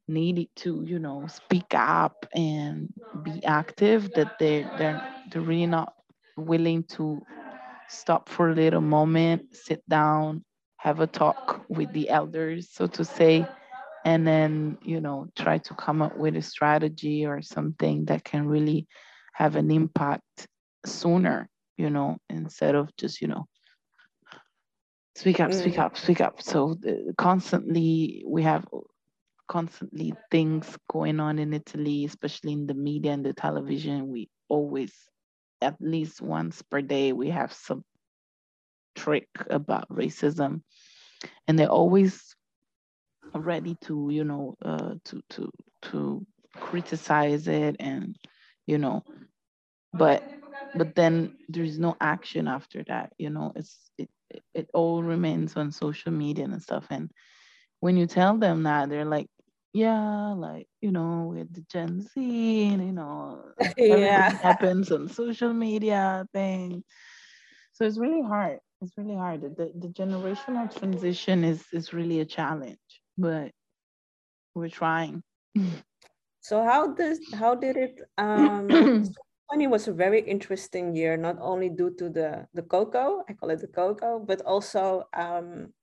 needed to you know speak up and be active that they they're, they're really not willing to stop for a little moment sit down have a talk with the elders so to say and then you know try to come up with a strategy or something that can really have an impact sooner you know instead of just you know speak up speak mm. up speak up so uh, constantly we have constantly things going on in Italy, especially in the media and the television. We always, at least once per day, we have some trick about racism, and they're always ready to, you know, uh, to to to criticize it, and you know, but but then there's no action after that. You know, it's it it all remains on social media and stuff, and when you tell them that they're like yeah, like you know, with the Gen Z, and, you know, yeah, happens on social media thing. So it's really hard. It's really hard. The the generational transition is is really a challenge, but we're trying. So how does how did it um 2020 was a very interesting year, not only due to the the cocoa, I call it the cocoa, but also um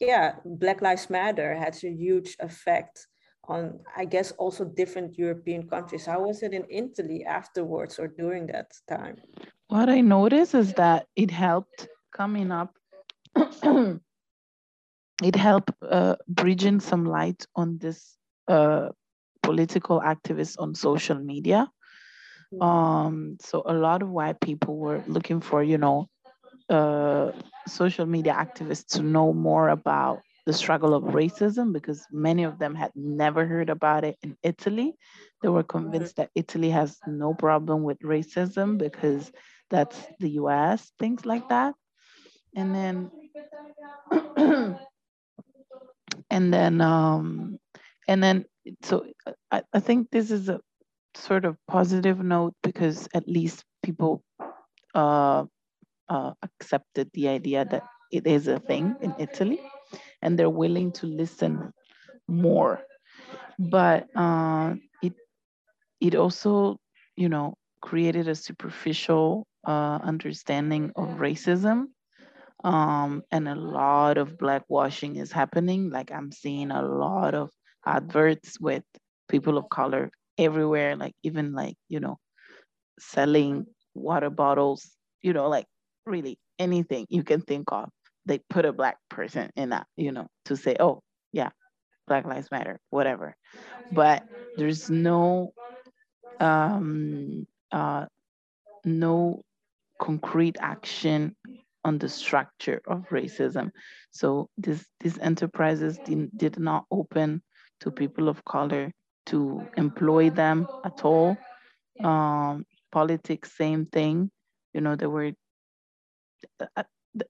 yeah, Black Lives Matter has a huge effect on, I guess, also different European countries. How was it in Italy afterwards or during that time? What I noticed is that it helped coming up, it helped uh, bridging some light on this uh, political activists on social media. Mm-hmm. Um, so a lot of white people were looking for, you know, uh, social media activists to know more about the struggle of racism because many of them had never heard about it in Italy. They were convinced that Italy has no problem with racism because that's the US, things like that. And then and then um and then so I, I think this is a sort of positive note because at least people uh, uh, accepted the idea that it is a thing in Italy and they're willing to listen more. But uh, it it also, you know, created a superficial uh, understanding of racism. Um, and a lot of blackwashing is happening. Like I'm seeing a lot of adverts with people of color everywhere, like even like, you know, selling water bottles, you know, like really anything you can think of they put a black person in that, you know, to say, oh, yeah, Black Lives Matter, whatever. But there's no um, uh, no concrete action on the structure of racism. So this these enterprises did, did not open to people of color to employ them at all. Um, politics, same thing. You know, there were. Uh,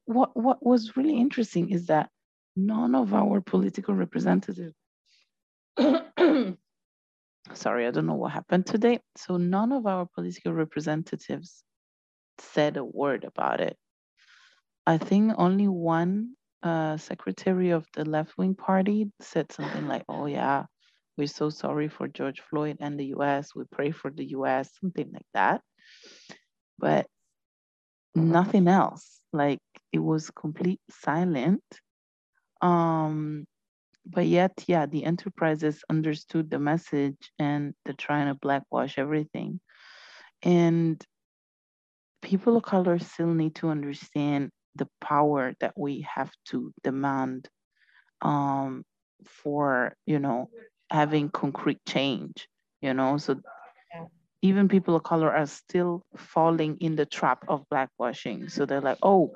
what what was really interesting is that none of our political representatives. sorry, I don't know what happened today. So none of our political representatives said a word about it. I think only one uh, secretary of the left wing party said something like, "Oh yeah, we're so sorry for George Floyd and the U.S. We pray for the U.S." Something like that, but nothing else. Like it was complete silent. Um, but yet, yeah, the enterprises understood the message and they're trying to blackwash everything. And people of color still need to understand the power that we have to demand um, for, you know, having concrete change, you know, so even people of color are still falling in the trap of blackwashing. So they're like, oh,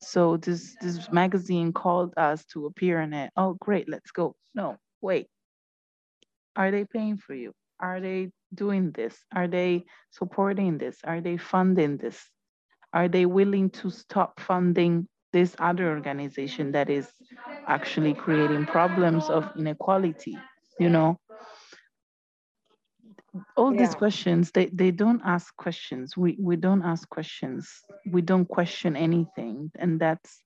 so this this magazine called us to appear in it. Oh, great, let's go. No, wait. Are they paying for you? Are they doing this? Are they supporting this? Are they funding this? Are they willing to stop funding this other organization that is actually creating problems of inequality? You know, all yeah. these questions they, they don't ask questions. We we don't ask questions. We don't question anything. And that's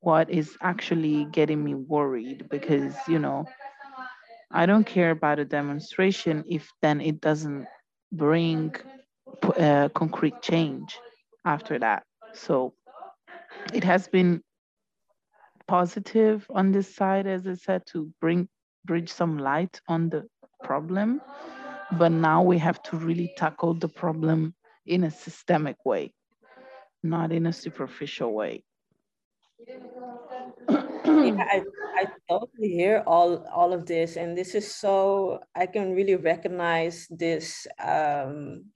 what is actually getting me worried because you know i don't care about a demonstration if then it doesn't bring uh, concrete change after that. So it has been positive on this side as i said to bring bridge some light on the problem but now we have to really tackle the problem in a systemic way, not in a superficial way. yeah, I, I totally hear all, all of this. And this is so, I can really recognize this, um,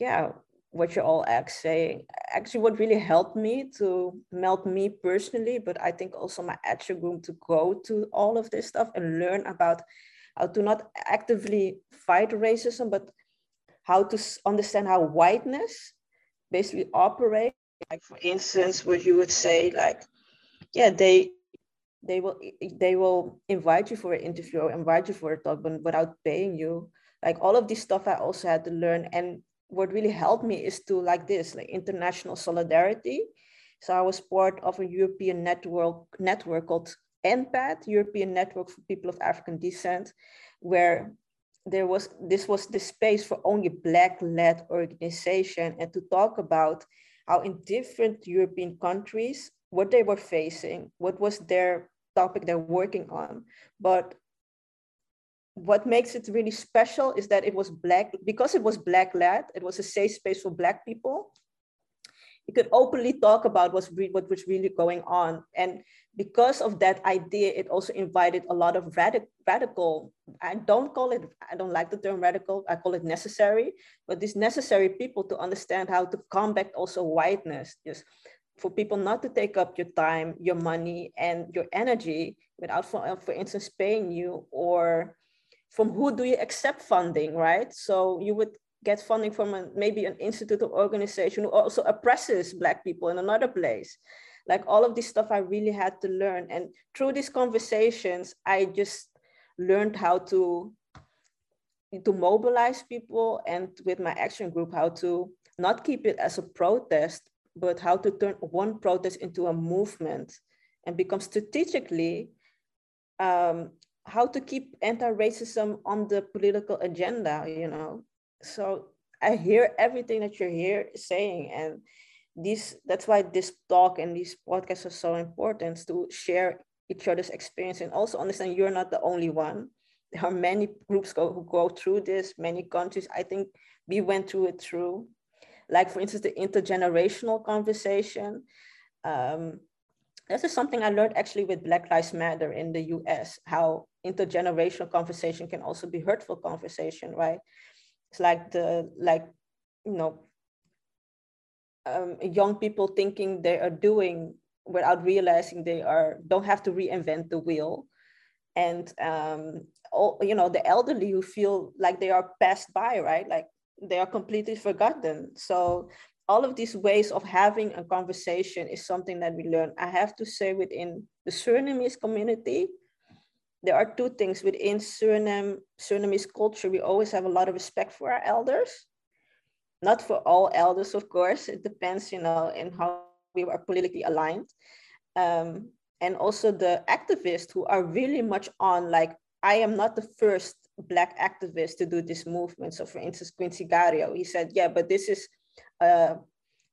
yeah, what you're all saying. Actually, what really helped me to melt me personally, but I think also my action group to go to all of this stuff and learn about how to not actively fight racism, but how to understand how whiteness basically operate. Like for instance, what you would say, like, yeah, they they will they will invite you for an interview or invite you for a talk, but without paying you. Like all of this stuff, I also had to learn. And what really helped me is to like this, like international solidarity. So I was part of a European network network called ENPAD, European Network for People of African Descent, where there was this was the space for only black-led organization and to talk about how in different European countries what they were facing, what was their topic they're working on. But what makes it really special is that it was black because it was black-led, it was a safe space for black people you could openly talk about what's re- what was really going on. And because of that idea, it also invited a lot of radic- radical, I don't call it, I don't like the term radical, I call it necessary, but these necessary people to understand how to combat also whiteness, just for people not to take up your time, your money, and your energy without, for, for instance, paying you or from who do you accept funding, right? So you would get funding from a, maybe an institute or organization who also oppresses Black people in another place. Like all of this stuff I really had to learn. And through these conversations, I just learned how to, to mobilize people and with my action group, how to not keep it as a protest, but how to turn one protest into a movement and become strategically um, how to keep anti-racism on the political agenda, you know, so I hear everything that you're here saying, and this that's why this talk and these podcasts are so important to share each other's experience and also understand you're not the only one. There are many groups go, who go through this, many countries. I think we went through it through, like for instance, the intergenerational conversation. Um, this is something I learned actually with Black Lives Matter in the US, how intergenerational conversation can also be hurtful conversation, right? it's like the like you know um, young people thinking they are doing without realizing they are don't have to reinvent the wheel and um, all, you know the elderly who feel like they are passed by, right? Like they are completely forgotten. So all of these ways of having a conversation is something that we learn. I have to say within the Surinamese community, there are two things within Suriname, Surinamese culture. We always have a lot of respect for our elders. Not for all elders, of course. It depends, you know, in how we are politically aligned. Um, and also the activists who are really much on like, I am not the first black activist to do this movement. So for instance, Quinsy Gario, he said, yeah, but this is a,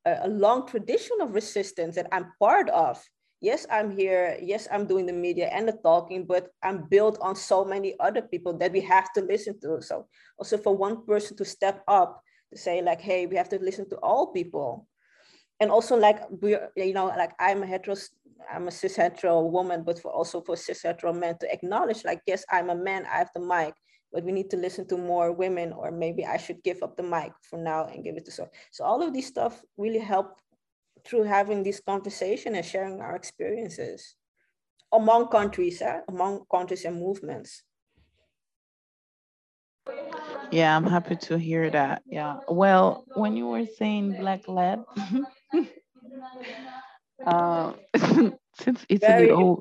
a long tradition of resistance that I'm part of yes, I'm here. Yes, I'm doing the media and the talking, but I'm built on so many other people that we have to listen to. So also for one person to step up to say like, hey, we have to listen to all people. And also like we, you know, like I'm a hetero, I'm a cis hetero woman, but for also for cis hetero men to acknowledge like, yes, I'm a man, I have the mic, but we need to listen to more women, or maybe I should give up the mic for now and give it to so. So all of these stuff really help through having this conversation and sharing our experiences among countries, eh? among countries and movements. Yeah, I'm happy to hear that. Yeah. Well, when you were saying black lab, uh, since Italy, oh,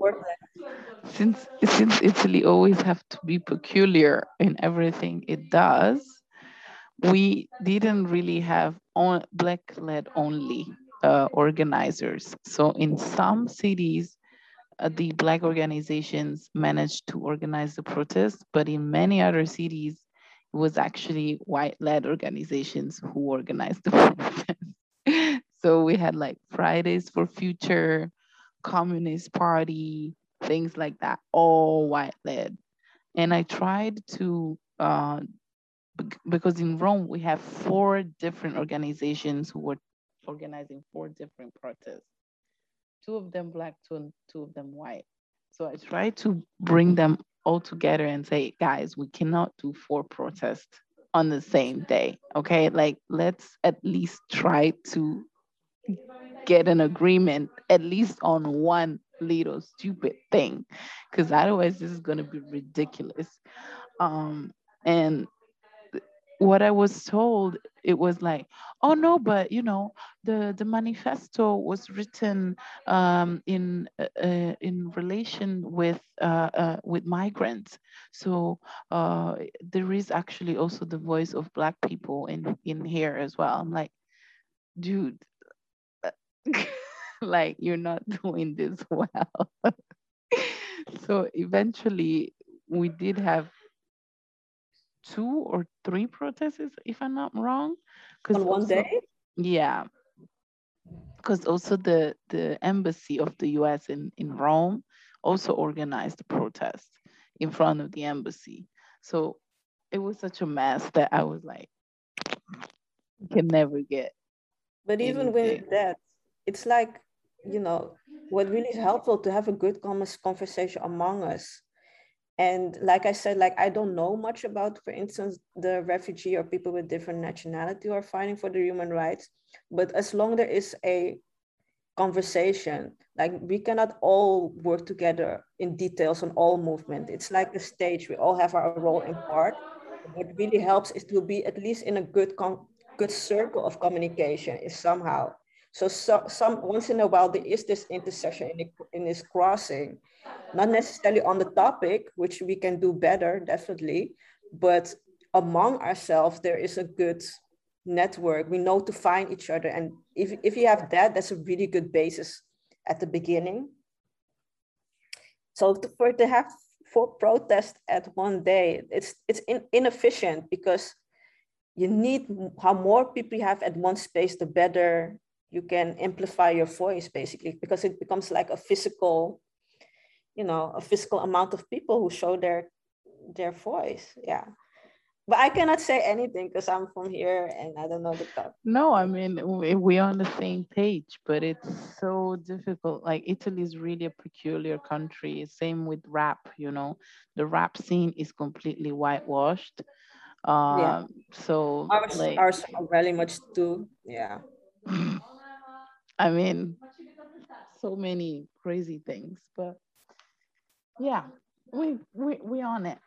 since since Italy always have to be peculiar in everything it does, we didn't really have on black led only uh, organizers. So in some cities, uh, the Black organizations managed to organize the protests, but in many other cities, it was actually white-led organizations who organized the protest. so we had like Fridays for Future, Communist Party, things like that, all white-led. And I tried to uh, because in Rome we have four different organizations who were organizing four different protests. Two of them black, two, two of them white. So I tried to bring them all together and say, guys, we cannot do four protests on the same day. Okay. Like, let's at least try to get an agreement, at least on one little stupid thing, because otherwise, this is going to be ridiculous. Um, and what I was told, it was like, oh no, but you know, the the manifesto was written um, in uh, uh, in relation with uh, uh, with migrants. So uh, there is actually also the voice of Black people in in here as well. I'm like, dude, like you're not doing this well. so eventually, we did have two or three protests, if I'm not wrong. On one also, day? Yeah. Because also the, the embassy of the US in, in Rome also organized a protest in front of the embassy. So it was such a mess that I was like, you can never get. But even anything. with that, it's like, you know, what really is helpful to have a good conversation among us. And like i said like i don't know much about for instance the refugee or people with different nationality who are fighting for their human rights but as long there is a conversation like we cannot all work together in details on all movement. It's like a stage we all have our role in part. What really helps is to be at least in a good con- good circle of communication is somehow so, so some once in a while there is this intersection in, in this crossing not necessarily on the topic, which we can do better, definitely, but among ourselves, there is a good network. We know to find each other. And if, if you have that, that's a really good basis at the beginning. So to, for to have four protests at one day, it's, it's in, inefficient because you need how more people you have at one space, the better you can amplify your voice basically, because it becomes like a physical you know a physical amount of people who show their their voice. Yeah. But i cannot say anything because i'm from here and i don't know the top no i mean we're on the same page but it's so difficult. Like italy is really a peculiar country. Same with rap you know. The rap scene is completely whitewashed. Um yeah. so ours, like ours are very much too yeah i mean so many crazy things but yeah we we we on it.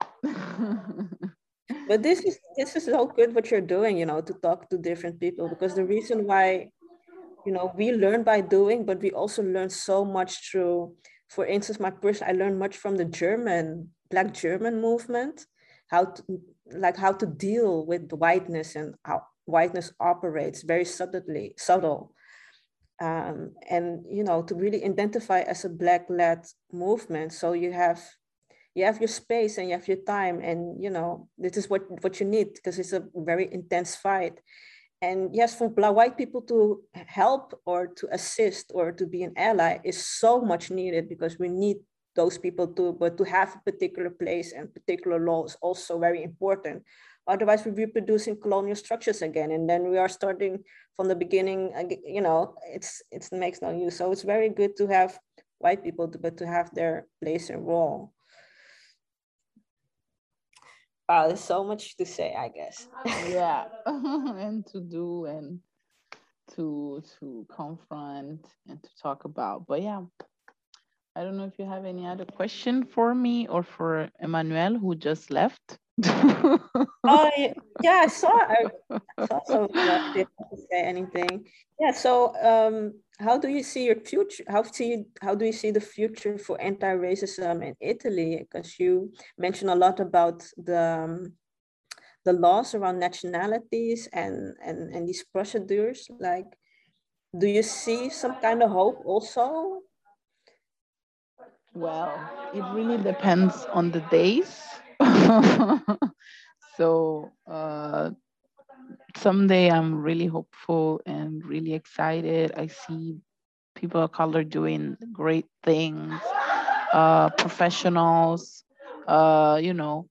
but this is this is so good what you're doing, you know, to talk to different people because the reason why, you know, we learn by doing, but we also learn so much through. For instance, my person, I learned much from the German Black German movement, how to like how to deal with whiteness and how whiteness operates very subtly, subtle um, and you know to really identify as a black led movement. So you have you have your space and you have your time and you know this is what what you need because it's a very intense fight. And yes for black white people to help or to assist or to be an ally is so much needed because we need those people too but to have a particular place and particular law is also very important Otherwise, we're reproducing colonial structures again, and then we are starting from the beginning. You know, it's it makes no use. So it's very good to have white people, to, but to have their place and role. Wow, ah, there's so much to say, I guess. yeah, and to do and to to confront and to talk about. But yeah, I don't know if you have any other question for me or for Emmanuel who just left oh yeah, I saw. I, I saw some didn't say anything. Yeah. So, um, how do you see your future? How see how do you see the future for anti-racism in Italy? Because you mentioned a lot about the um, the laws around nationalities and and and these procedures. Like, do you see some kind of hope also? Well, it really depends on the days so uh, someday I'm really hopeful and really excited. I see people of color doing great things, uh, professionals, uh, you know,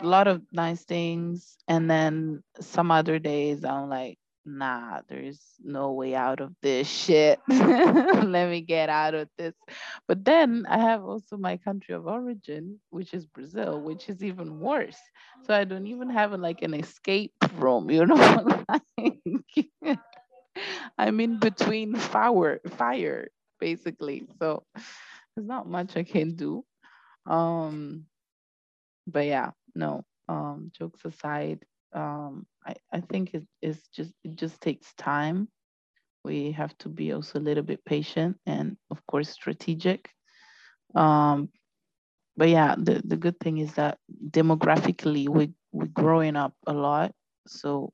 a lot of nice things. And then some other days I'm like, nah, there's no way out of this shit. Let me get out of this. But then I have also my country of origin, which is Brazil, which is even worse. So I don't even have like an escape room, you know? I'm in between fire, fire, basically. So there's not much I can do. Um, but yeah, no. Um, jokes aside, um, I, I think it is just it just takes time. We have to be also a little bit patient and of course strategic. Um, but yeah, the, the good thing is that demographically we we're growing up a lot. So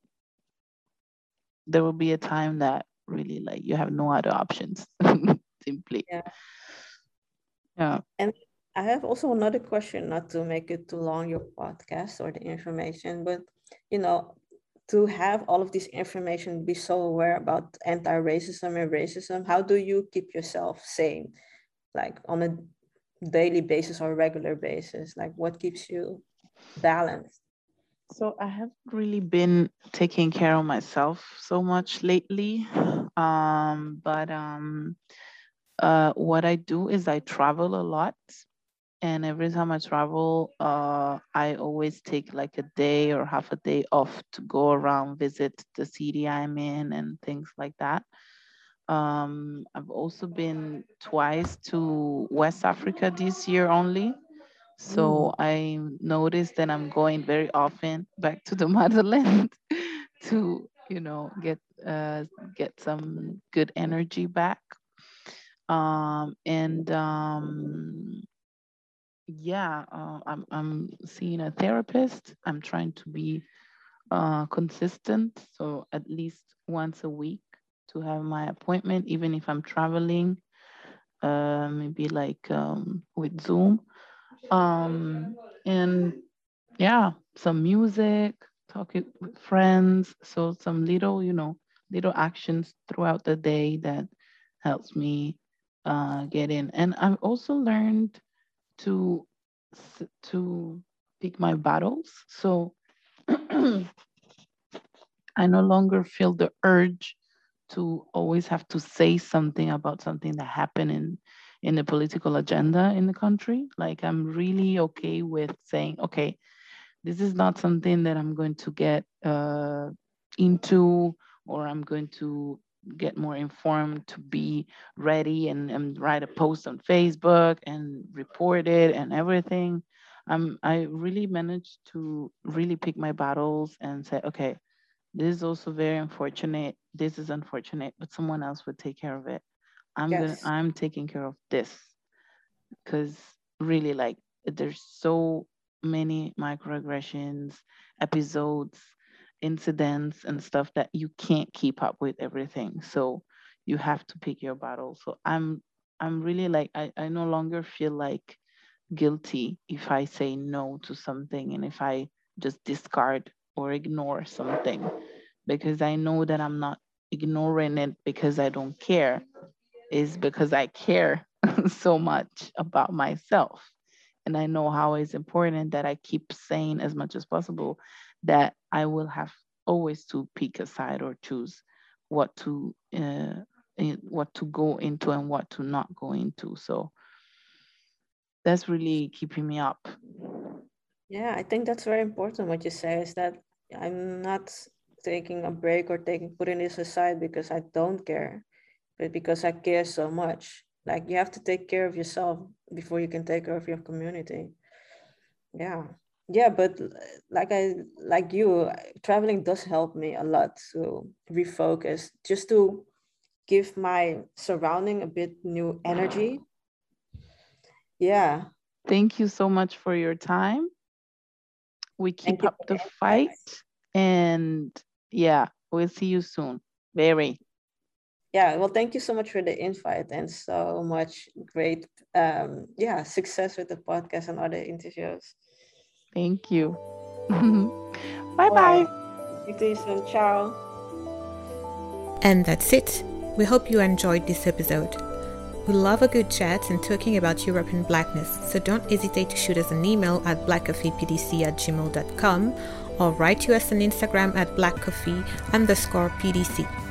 there will be a time that really like you have no other options simply. Yeah. Yeah. And I have also another question, not to make it too long, your podcast or the information, but you know, to have all of this information, be so aware about anti-racism and racism, how do you keep yourself sane, like on a daily basis or regular basis? Like what keeps you balanced? So I haven't really been taking care of myself so much lately. Um, but um, uh, what I do is I travel a lot and every time I travel, uh, I always take like a day or half a day off to go around, visit the city I'm in, and things like that. Um, I've also been twice to West Africa this year only. So mm. I noticed that I'm going very often back to the motherland to, you know, get uh, get some good energy back. Um, and um, yeah, uh, I'm I'm seeing a therapist. I'm trying to be uh, consistent, so at least once a week to have my appointment, even if I'm traveling. Uh, maybe like um, with Zoom, um, and yeah, some music, talking with friends. So some little, you know, little actions throughout the day that helps me uh, get in. And I've also learned to to pick my battles. So I no longer feel the urge to always have to say something about something that happened in in the political agenda in the country. Like I'm really okay with saying, okay, this is not something that I'm going to get uh, into or I'm going to get more informed, to be ready and, and write a post on Facebook and report it and everything. Um, I really managed to really pick my battles and say, okay, this is also very unfortunate. This is unfortunate, but someone else would take care of it. I'm yes. gonna I'm taking care of this because really like there's so many microaggressions, episodes, incidents and stuff that you can't keep up with everything. So you have to pick your battle. So I'm I'm really like I, I no longer feel like guilty if I say no to something and if I just discard or ignore something because I know that I'm not ignoring it because I don't care is because I care so much about myself and I know how it's important that I keep saying as much as possible that I will have always to pick a side or choose what to uh, what to go into and what to not go into. So that's really keeping me up. Yeah, I think that's very important. What you say is that I'm not taking a break or taking putting this aside because I don't care, but because I care so much. Like you have to take care of yourself before you can take care of your community. Yeah yeah but like i like you traveling does help me a lot to refocus just to give my surrounding a bit new energy. Yeah. Thank you so much for your time. We keep up the fight and yeah we'll see you soon. Very. Yeah well thank you so much for the invite and so much great um yeah success with the podcast and other interviews Thank you. bye bye. Speak to you soon. Ciao. And that's it. We hope you enjoyed this episode. We love a good chat and talking about European blackness, so don't hesitate to shoot us an email at blackcoffeepdc at gmail.com or write to us on Instagram at blackcoffee underscore pdc.